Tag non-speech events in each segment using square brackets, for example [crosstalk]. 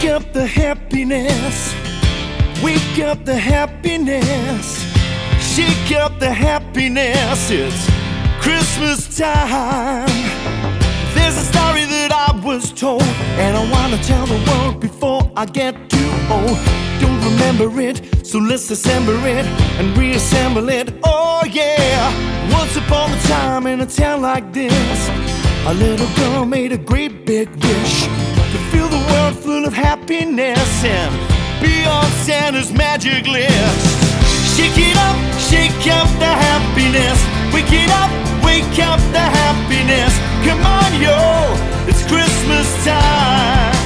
Wake up the happiness. Wake up the happiness. Shake up the happiness. It's Christmas time. There's a story that I was told, and I wanna tell the world before I get too old. Don't remember it, so let's assemble it and reassemble it. Oh yeah! Once upon a time in a town like this, a little girl made a great big wish to fill the world full of happiness and be on Santa's magic list. Shake it up, shake up the happiness. Wake it up, wake up the happiness. Come on, yo, it's Christmas time.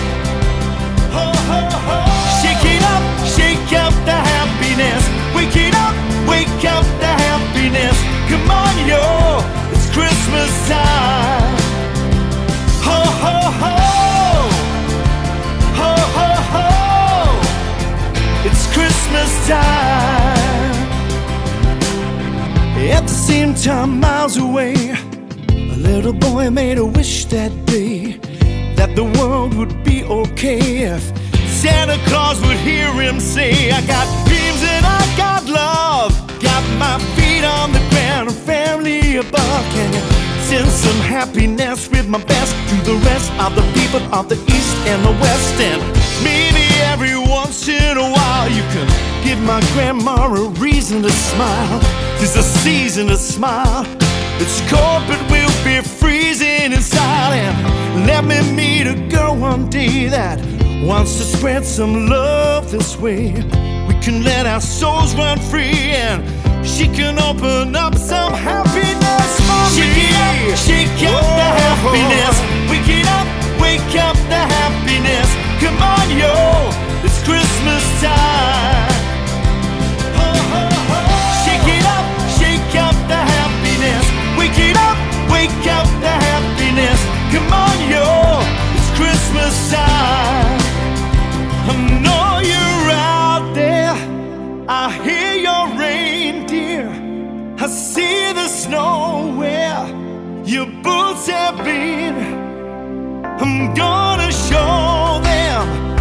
Shake it up, shake up the happiness. Wake it up, wake up the happiness. Come on, yo, it's Christmas time. Christmas time. At the same time, miles away, a little boy made a wish that day that the world would be okay if Santa Claus would hear him say, I got dreams and I got love, got my feet on the ground and family above. Can you send some happiness with my best to the rest of the people of the East and the West? And maybe every once in a while you can give my grandma a reason to smile. Tis a season to smile. It's cold, but we'll be freezing inside. And let me meet a girl one day that wants to spread some love this way. We can let our souls run free and she can open up some happiness for me. Shake it up, shake up the oh, happiness. Oh. Wake it up, wake up the happiness. Come on, yo, it's Christmas time. Shake it up, shake up the happiness. Wake it up, wake up the happiness. Come on, yo, it's Christmas time. I know you're out there. I hear your reindeer. I see the snow where your boots have been. I'm gonna show them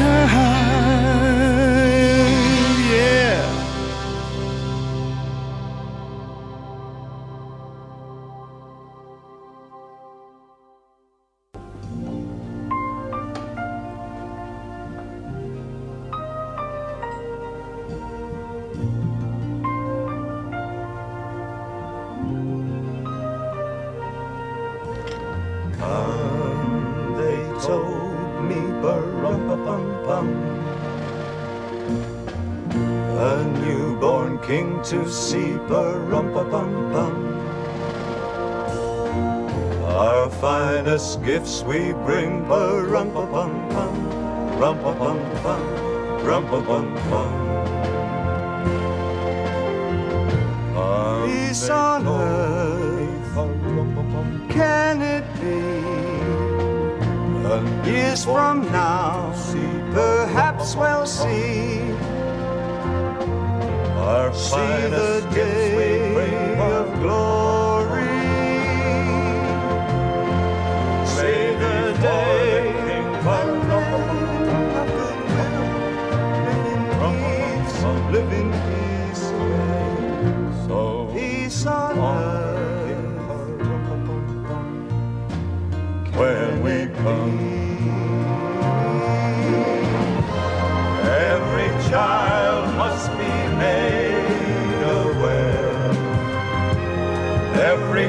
Christmas finest gifts we bring, rum bum bum rum bum bum rum bum bum Peace on earth, can it be? Years from now, perhaps we'll see. Our See the finest gifts we day of glory.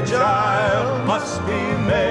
child must be made.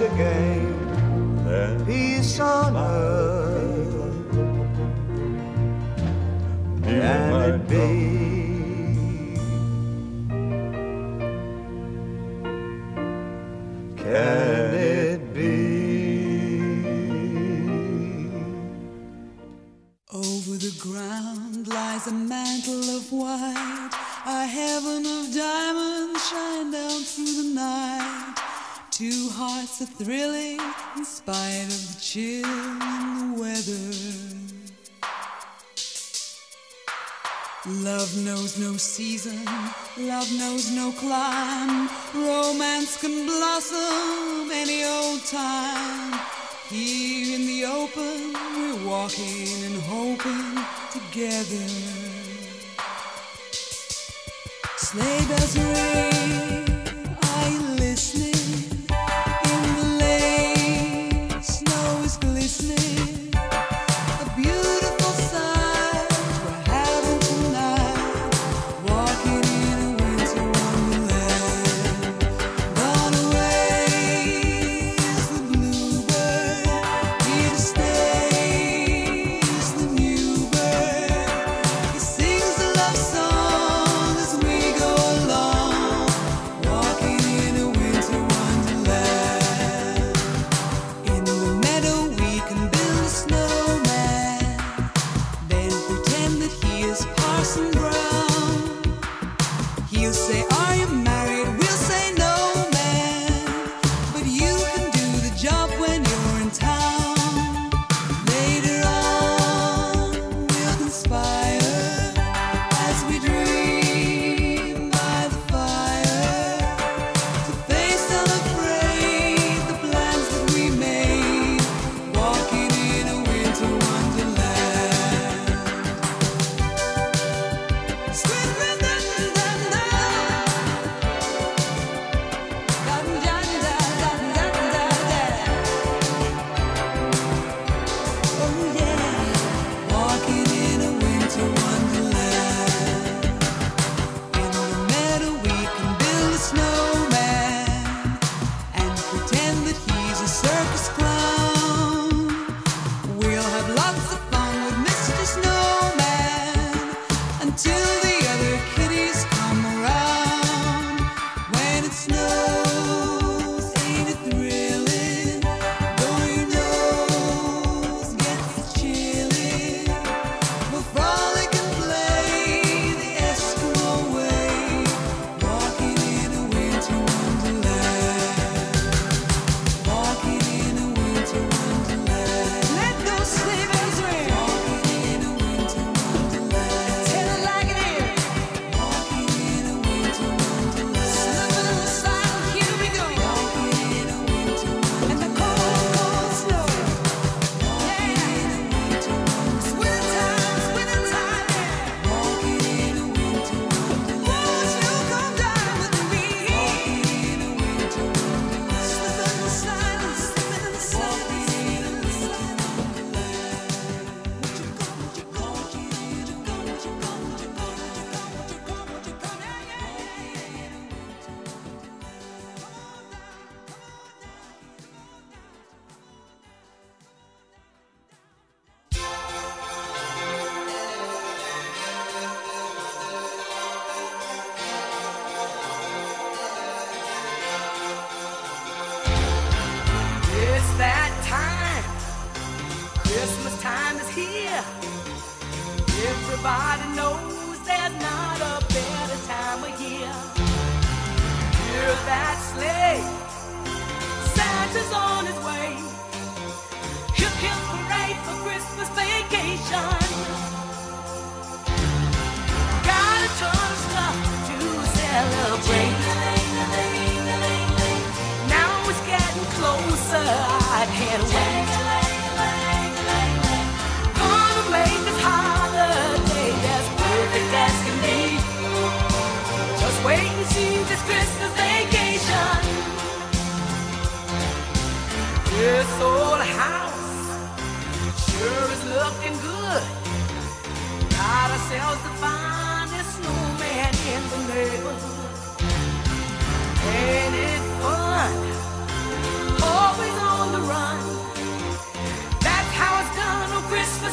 again, peace on earth. so thrilling in spite of the chill and the weather. Love knows no season, love knows no climb. Romance can blossom any old time. Here in the open, we're walking and hoping together. Sleigh bells ring. pretend that he's a circus clown.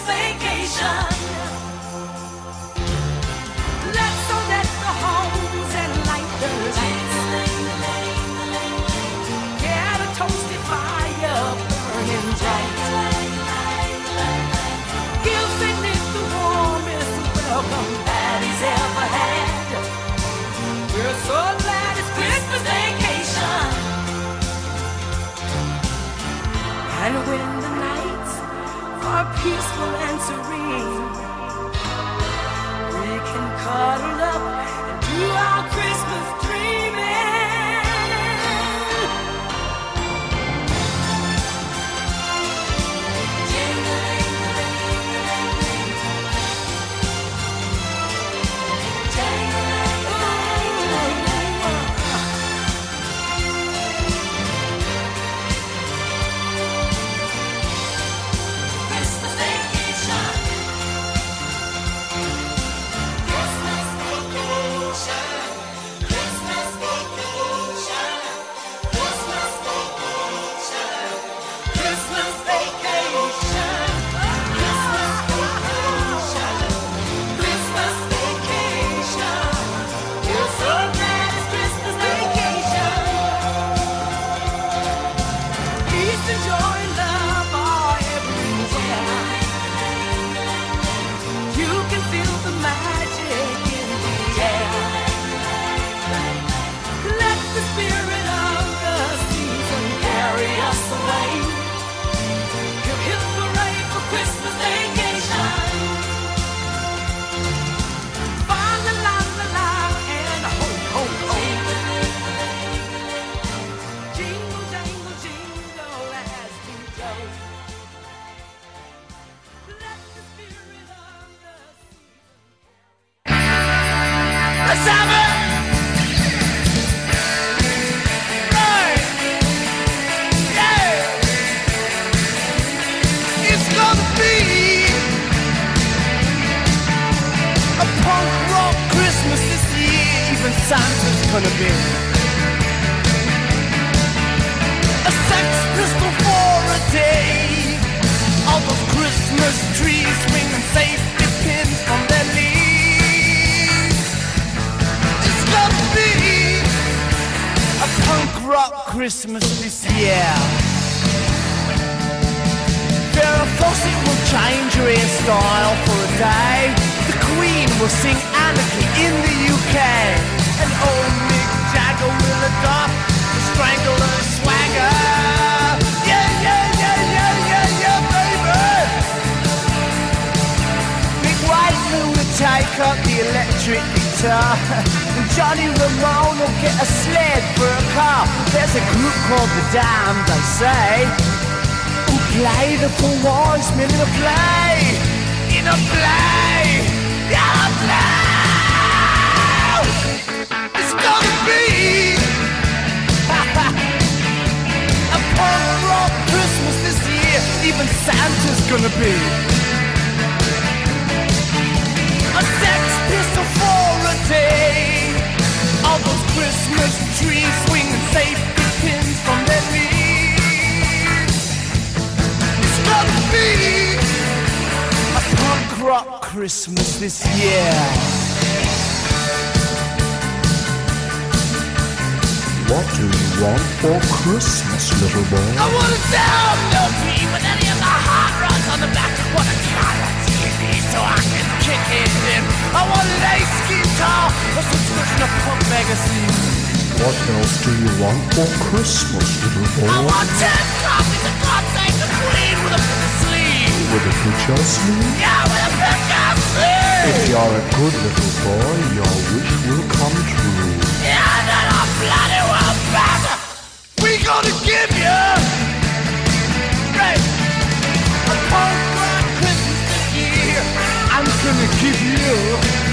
Vacation. Are peaceful and serene, we can cuddle up Christmas this year. Farrah Fawcett will change her hairstyle for a day. The Queen will sing Anarchy in the UK. And old Mick Jagger will adopt the strangler swagger. Yeah, yeah, yeah, yeah, yeah, yeah, baby. Big Whiteman will take up the electric guitar. [laughs] Johnny Ramone will get a sled for a car. There's a group called The Damned, they say. Who play the four wise men in a play. In a play. Yeah, a play. It's gonna be [laughs] a punk rock Christmas this year. Even Santa's gonna be. Christmas trees swinging safety pins from their leaves. It's gonna be a punk rock Christmas this year. What do you want for Christmas, little boy? I want a down milky with any of the hot rods on the back. Want a color TV so I can kick it in. I want an ace guitar, a subscription to punk magazine. What else do you want for Christmas, little boy? I want ten copies of God Save the Queen with a sleeve. With a picture sleeve? Yeah, with a picture sleeve. If you're a good little boy, your wish will come true. Yeah, then I bloody well better. We gonna give you right a punk rock Christmas this year. I'm gonna give you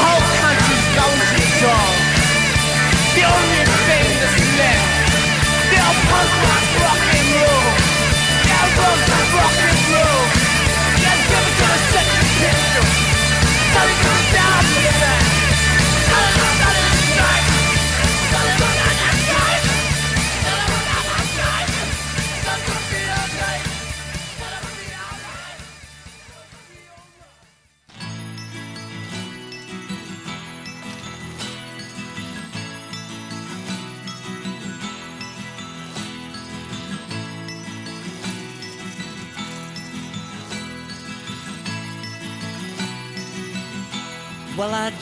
Whole country's going to. The only thing that's left. The old punk rock rock and roll. Yeah, rock rock and roll. Yeah, give it to the Sex Pistol. Tell to the down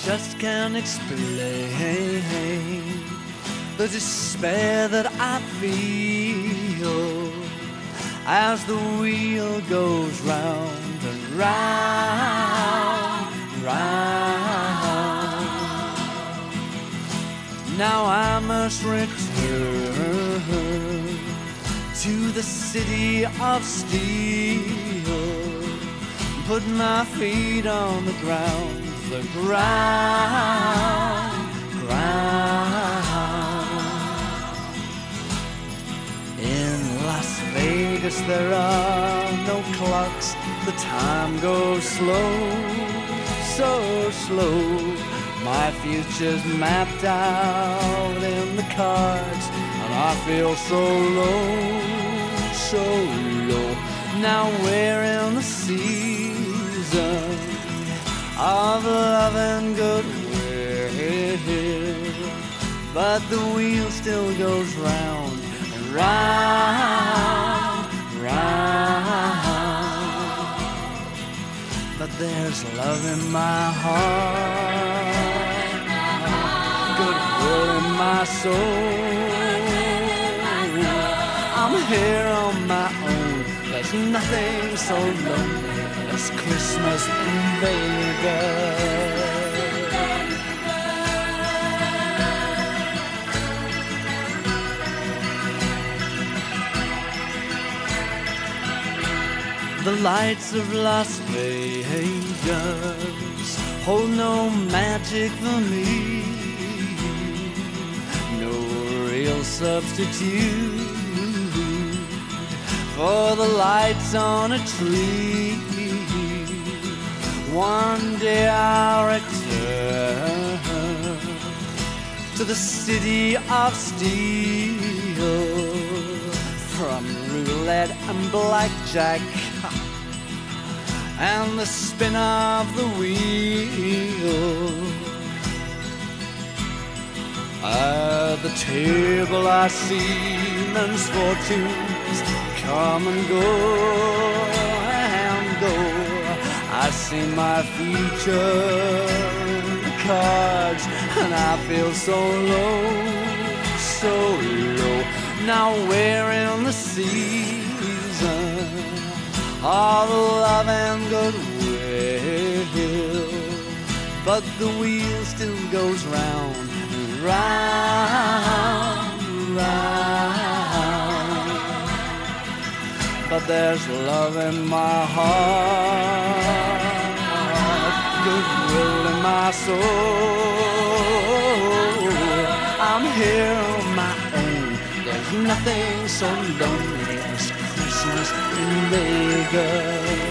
just can't explain the despair that I feel as the wheel goes round and round, round. Now I must return to the city of steel put my feet on the ground, the ground, ground. In Las Vegas there are no clocks, the time goes slow, so slow. My future's mapped out in the cards, and I feel so low, so low. Now we're in the season of love and goodwill, but the wheel still goes round and round, round. But there's love in my heart, goodwill in my soul. I'm here on my own. There's nothing so lonely as Christmas in Vegas. The lights of Las Vegas hold no magic for me, no real substitute for the lights on a tree. One day I'll return to the city of steel from roulette and blackjack and the spin of the wheel. At the table I see men's fortunes come and go and go. I see my future cards and I feel so low, so low. Now we're in the season of love and goodwill, but the wheel still goes round and round, round. But there's love in my heart, goodwill in my soul. I'm here on my own. There's nothing so lonely as Christmas in Vegas.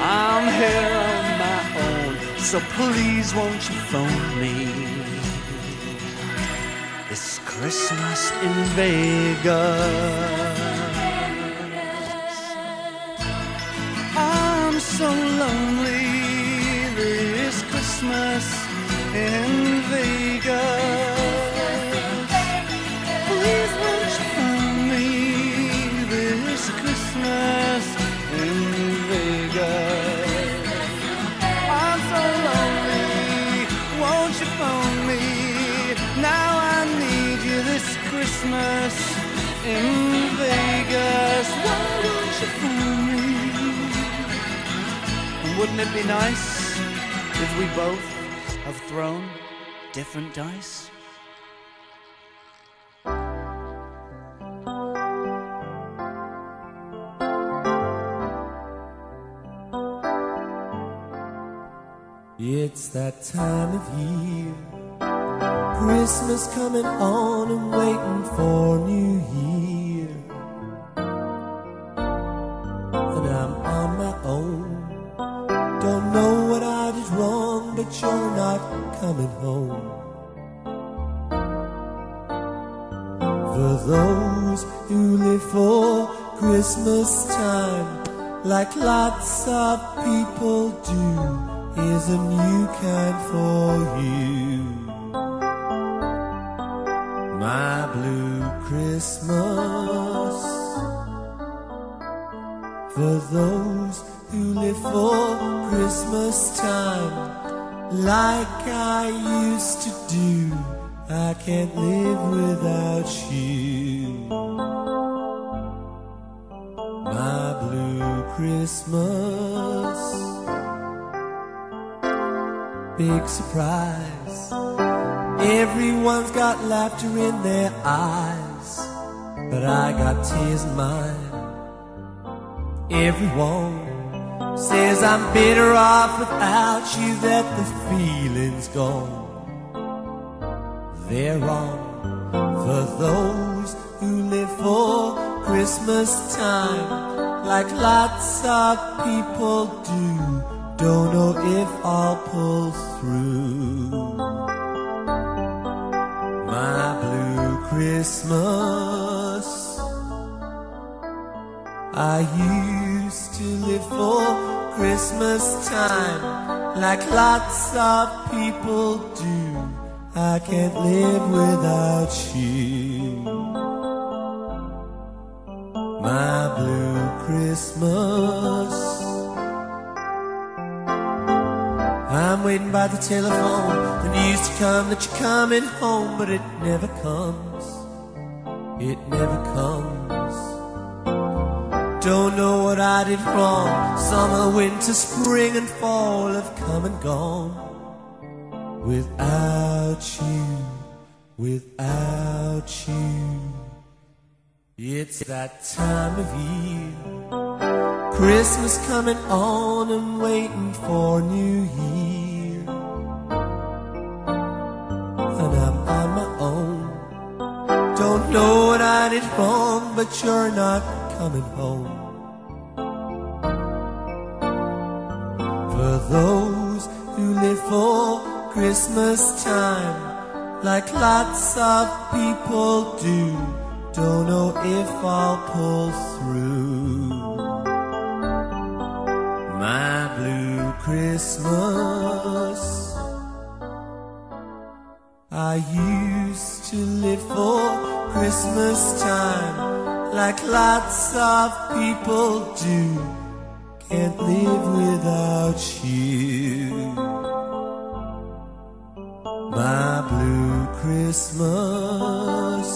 I'm here on my own. So please won't you phone me this Christmas in Vegas? I'm so lonely in Vegas. Please won't me this Christmas in Vegas? I'm so lonely, won't you phone me? Now I need you this Christmas in Vegas. Why don't you phone me? Wouldn't it be nice if we both different dice? It's that time of year. Christmas coming on and waiting for New Year. Those who live for Christmas time, like lots of people do, here's a new kind for you. My blue Christmas. For those who live for Christmas time, like I used to do, I can't live without Big surprise. Everyone's got laughter in their eyes, but I got tears in mine. Everyone says I'm better off without you, that the feeling's gone. They're wrong for those who live for Christmas time, like lots of people do. Don't know if I'll pull through. My blue Christmas. I used to live for Christmas time like lots of people do. I can't live without you. My blue Christmas. Waiting by the telephone. The news to come that you're coming home, but it never comes. It never comes. Don't know what I did wrong. Summer, winter, spring, and fall have come and gone. Without you, without you. It's that time of year. Christmas coming on and waiting for New Year. Know what I wrong, but you're not coming home. For those who live for Christmas time, like lots of people do, don't know if I'll pull through. My blue Christmas. I used to live for Christmas time like lots of people do. Can't live without you. My blue Christmas.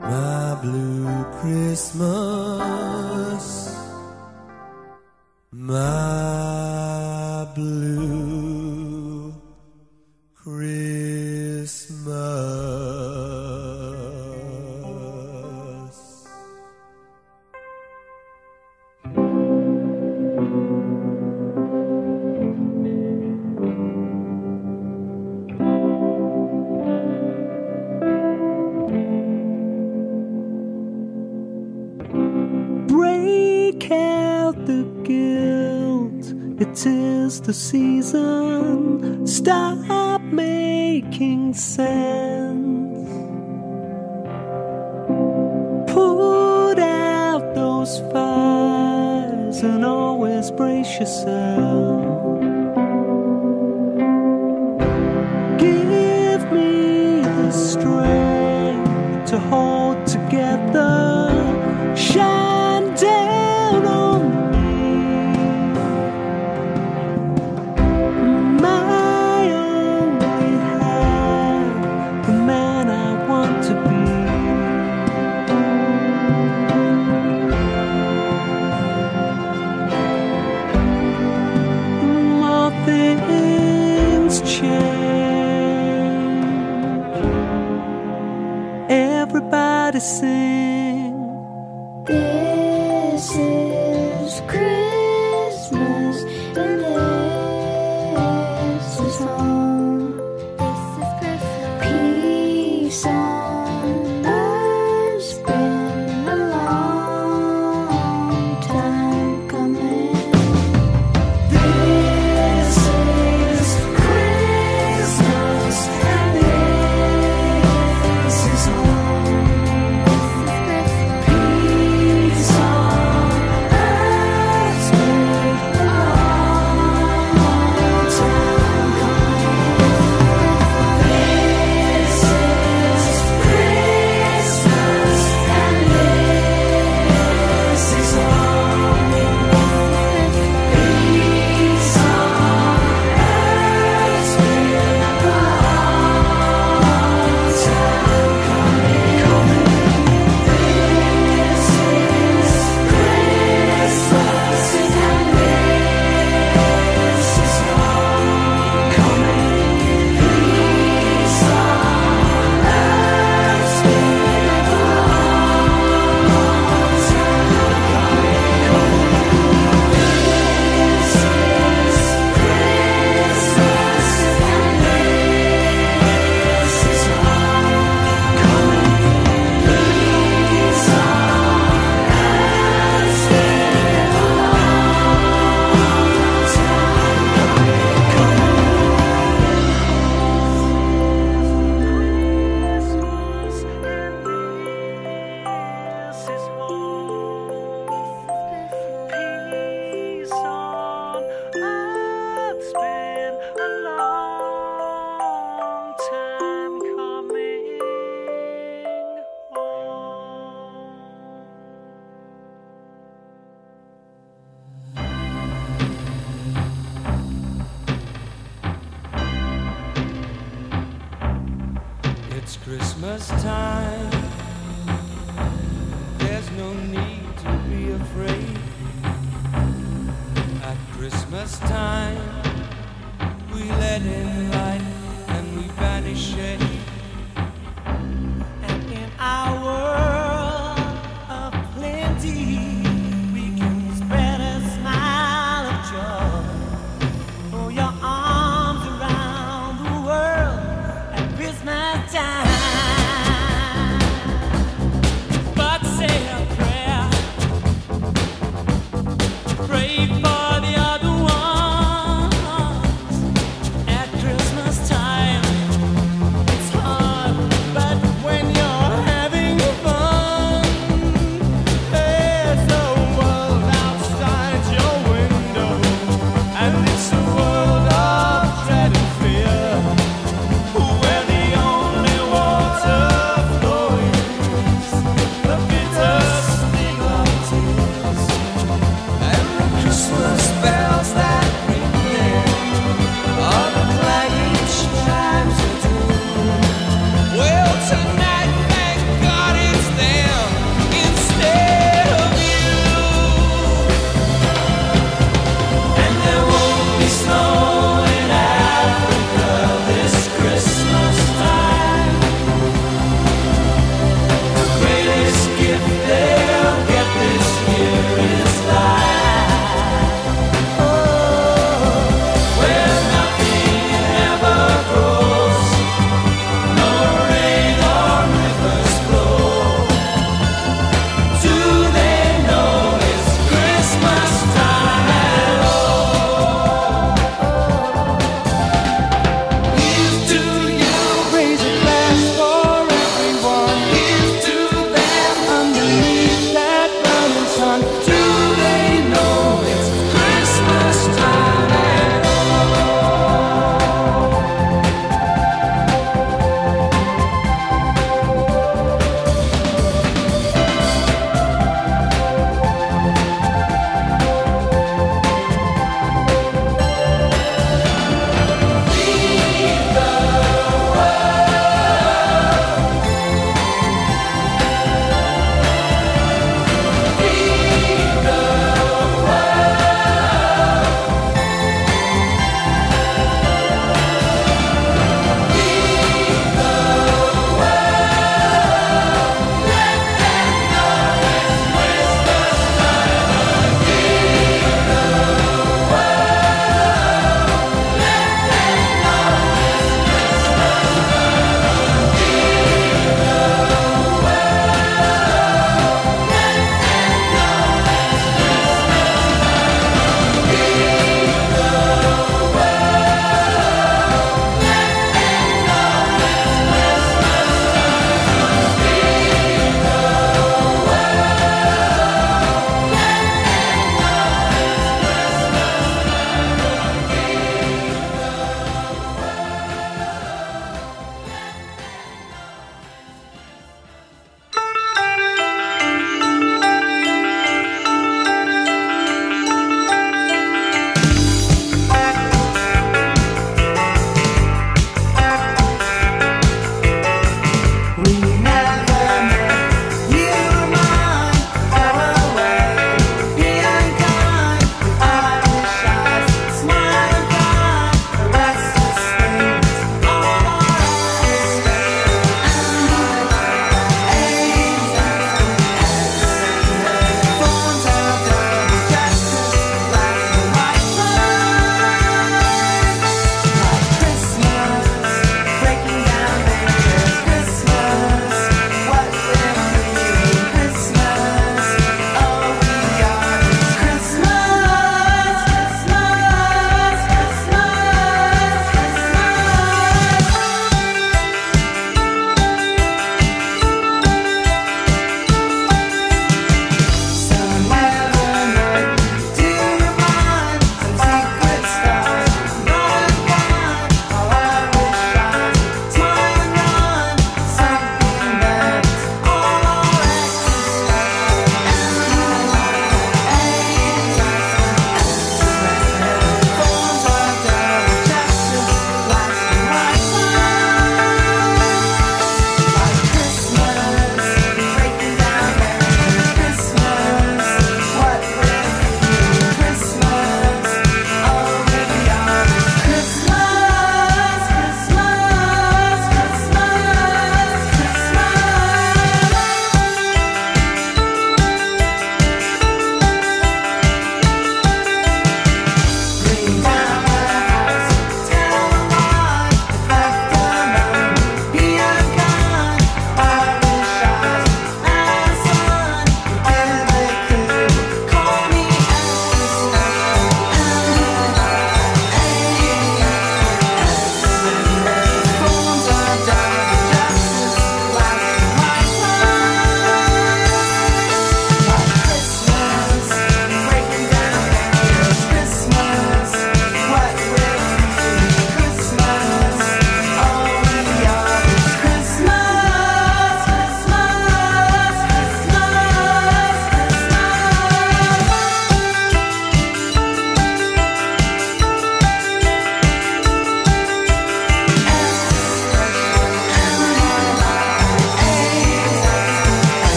My blue Christmas. Give me the strength to hold together.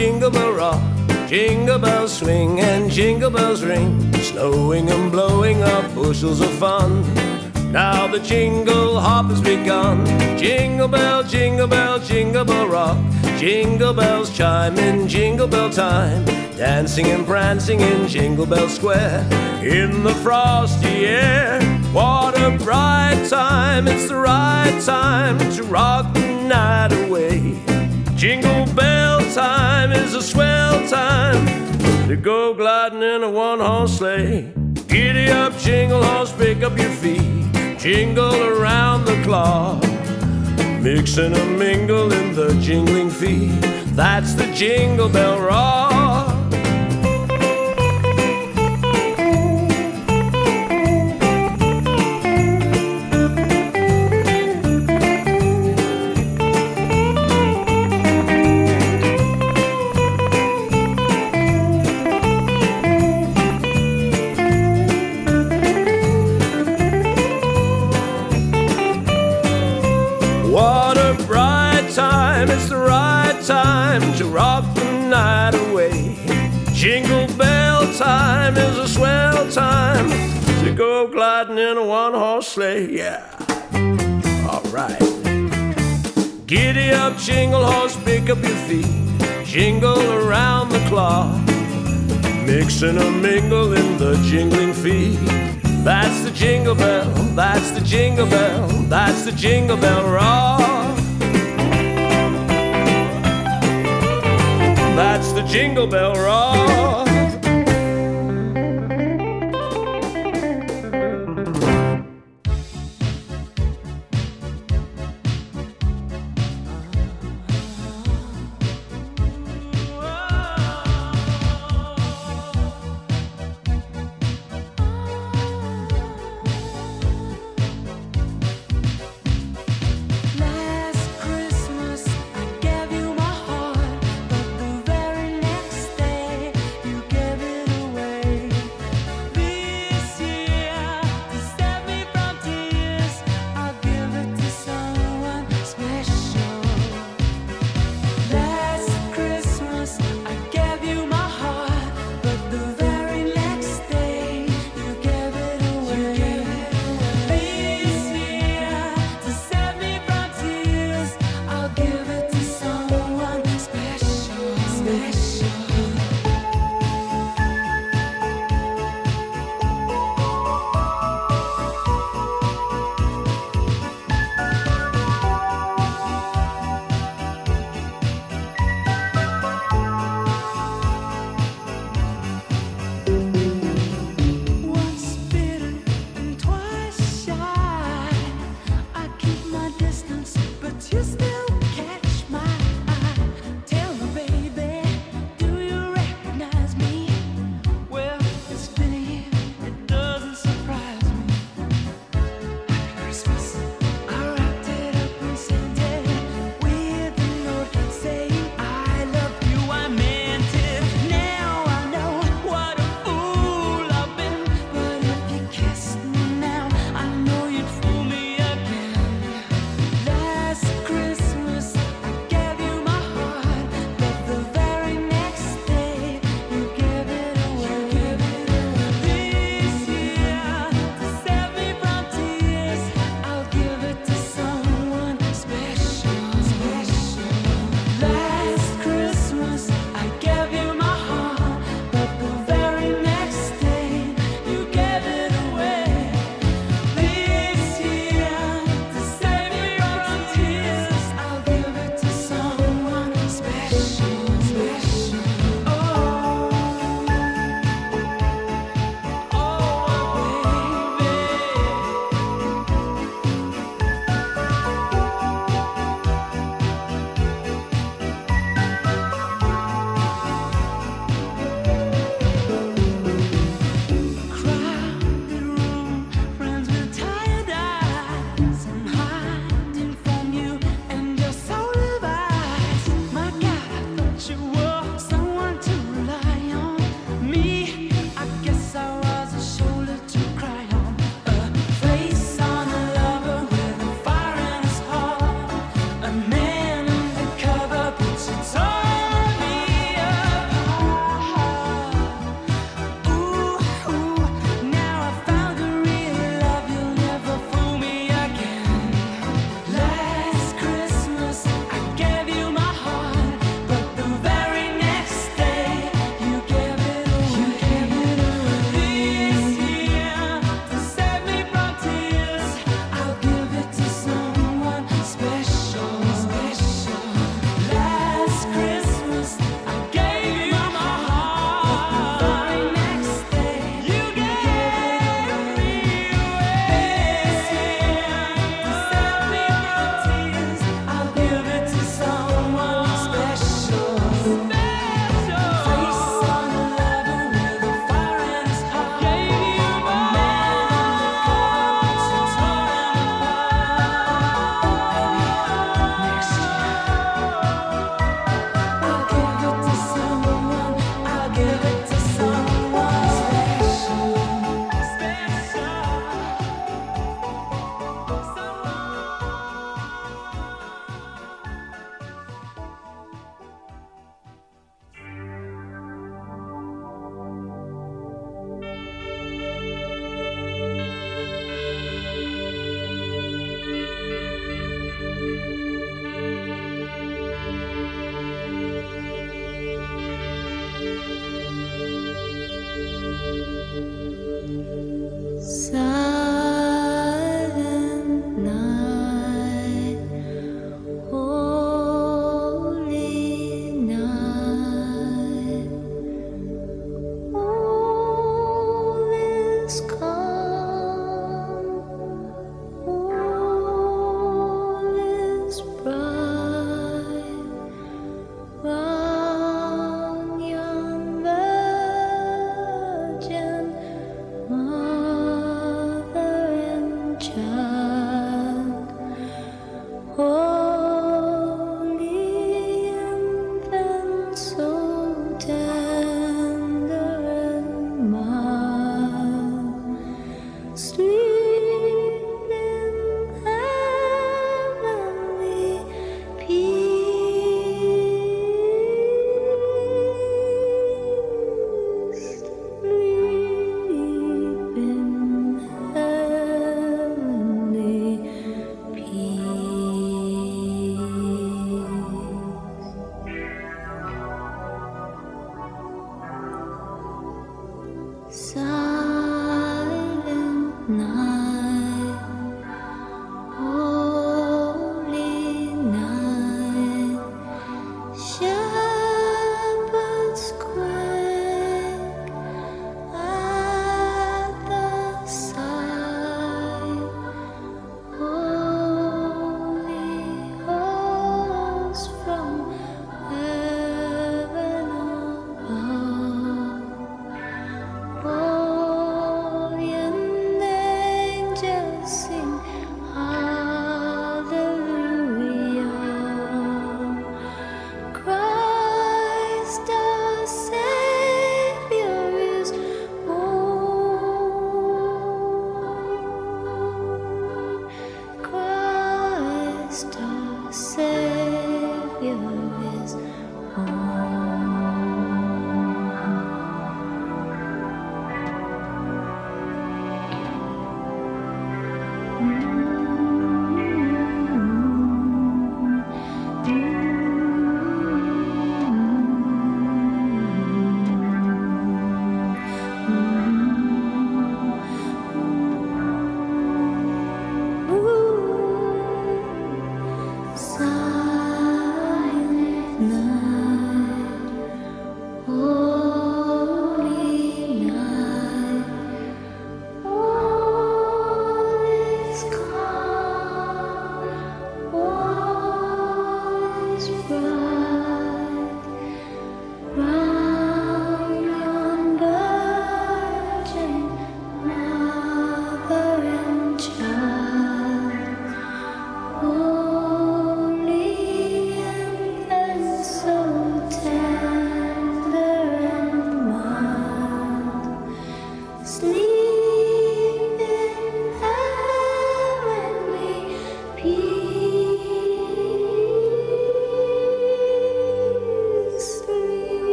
Jingle bell, rock. Jingle bells swing and jingle bells ring, snowing and blowing up bushels of fun. Now the jingle hop has begun. Jingle bell, jingle bell, jingle bell rock. Jingle bells chime in jingle bell time, dancing and prancing in Jingle Bell Square in the frosty air. What a bright time! It's the right time to rock the night away. Jingle bell a swell time to go gliding in a one horse sleigh. Giddy up, jingle horse, pick up your feet, jingle around the clock. Mix and a mingle in the jingling feet. That's the jingle bell rock. Time is a swell time to go gliding in a one horse sleigh. Yeah. Alright. Giddy up, jingle horse, pick up your feet. Jingle around the clock. Mix and a mingle in the jingling feet. That's the jingle bell, that's the jingle bell, that's the jingle bell rock. That's the jingle bell rock.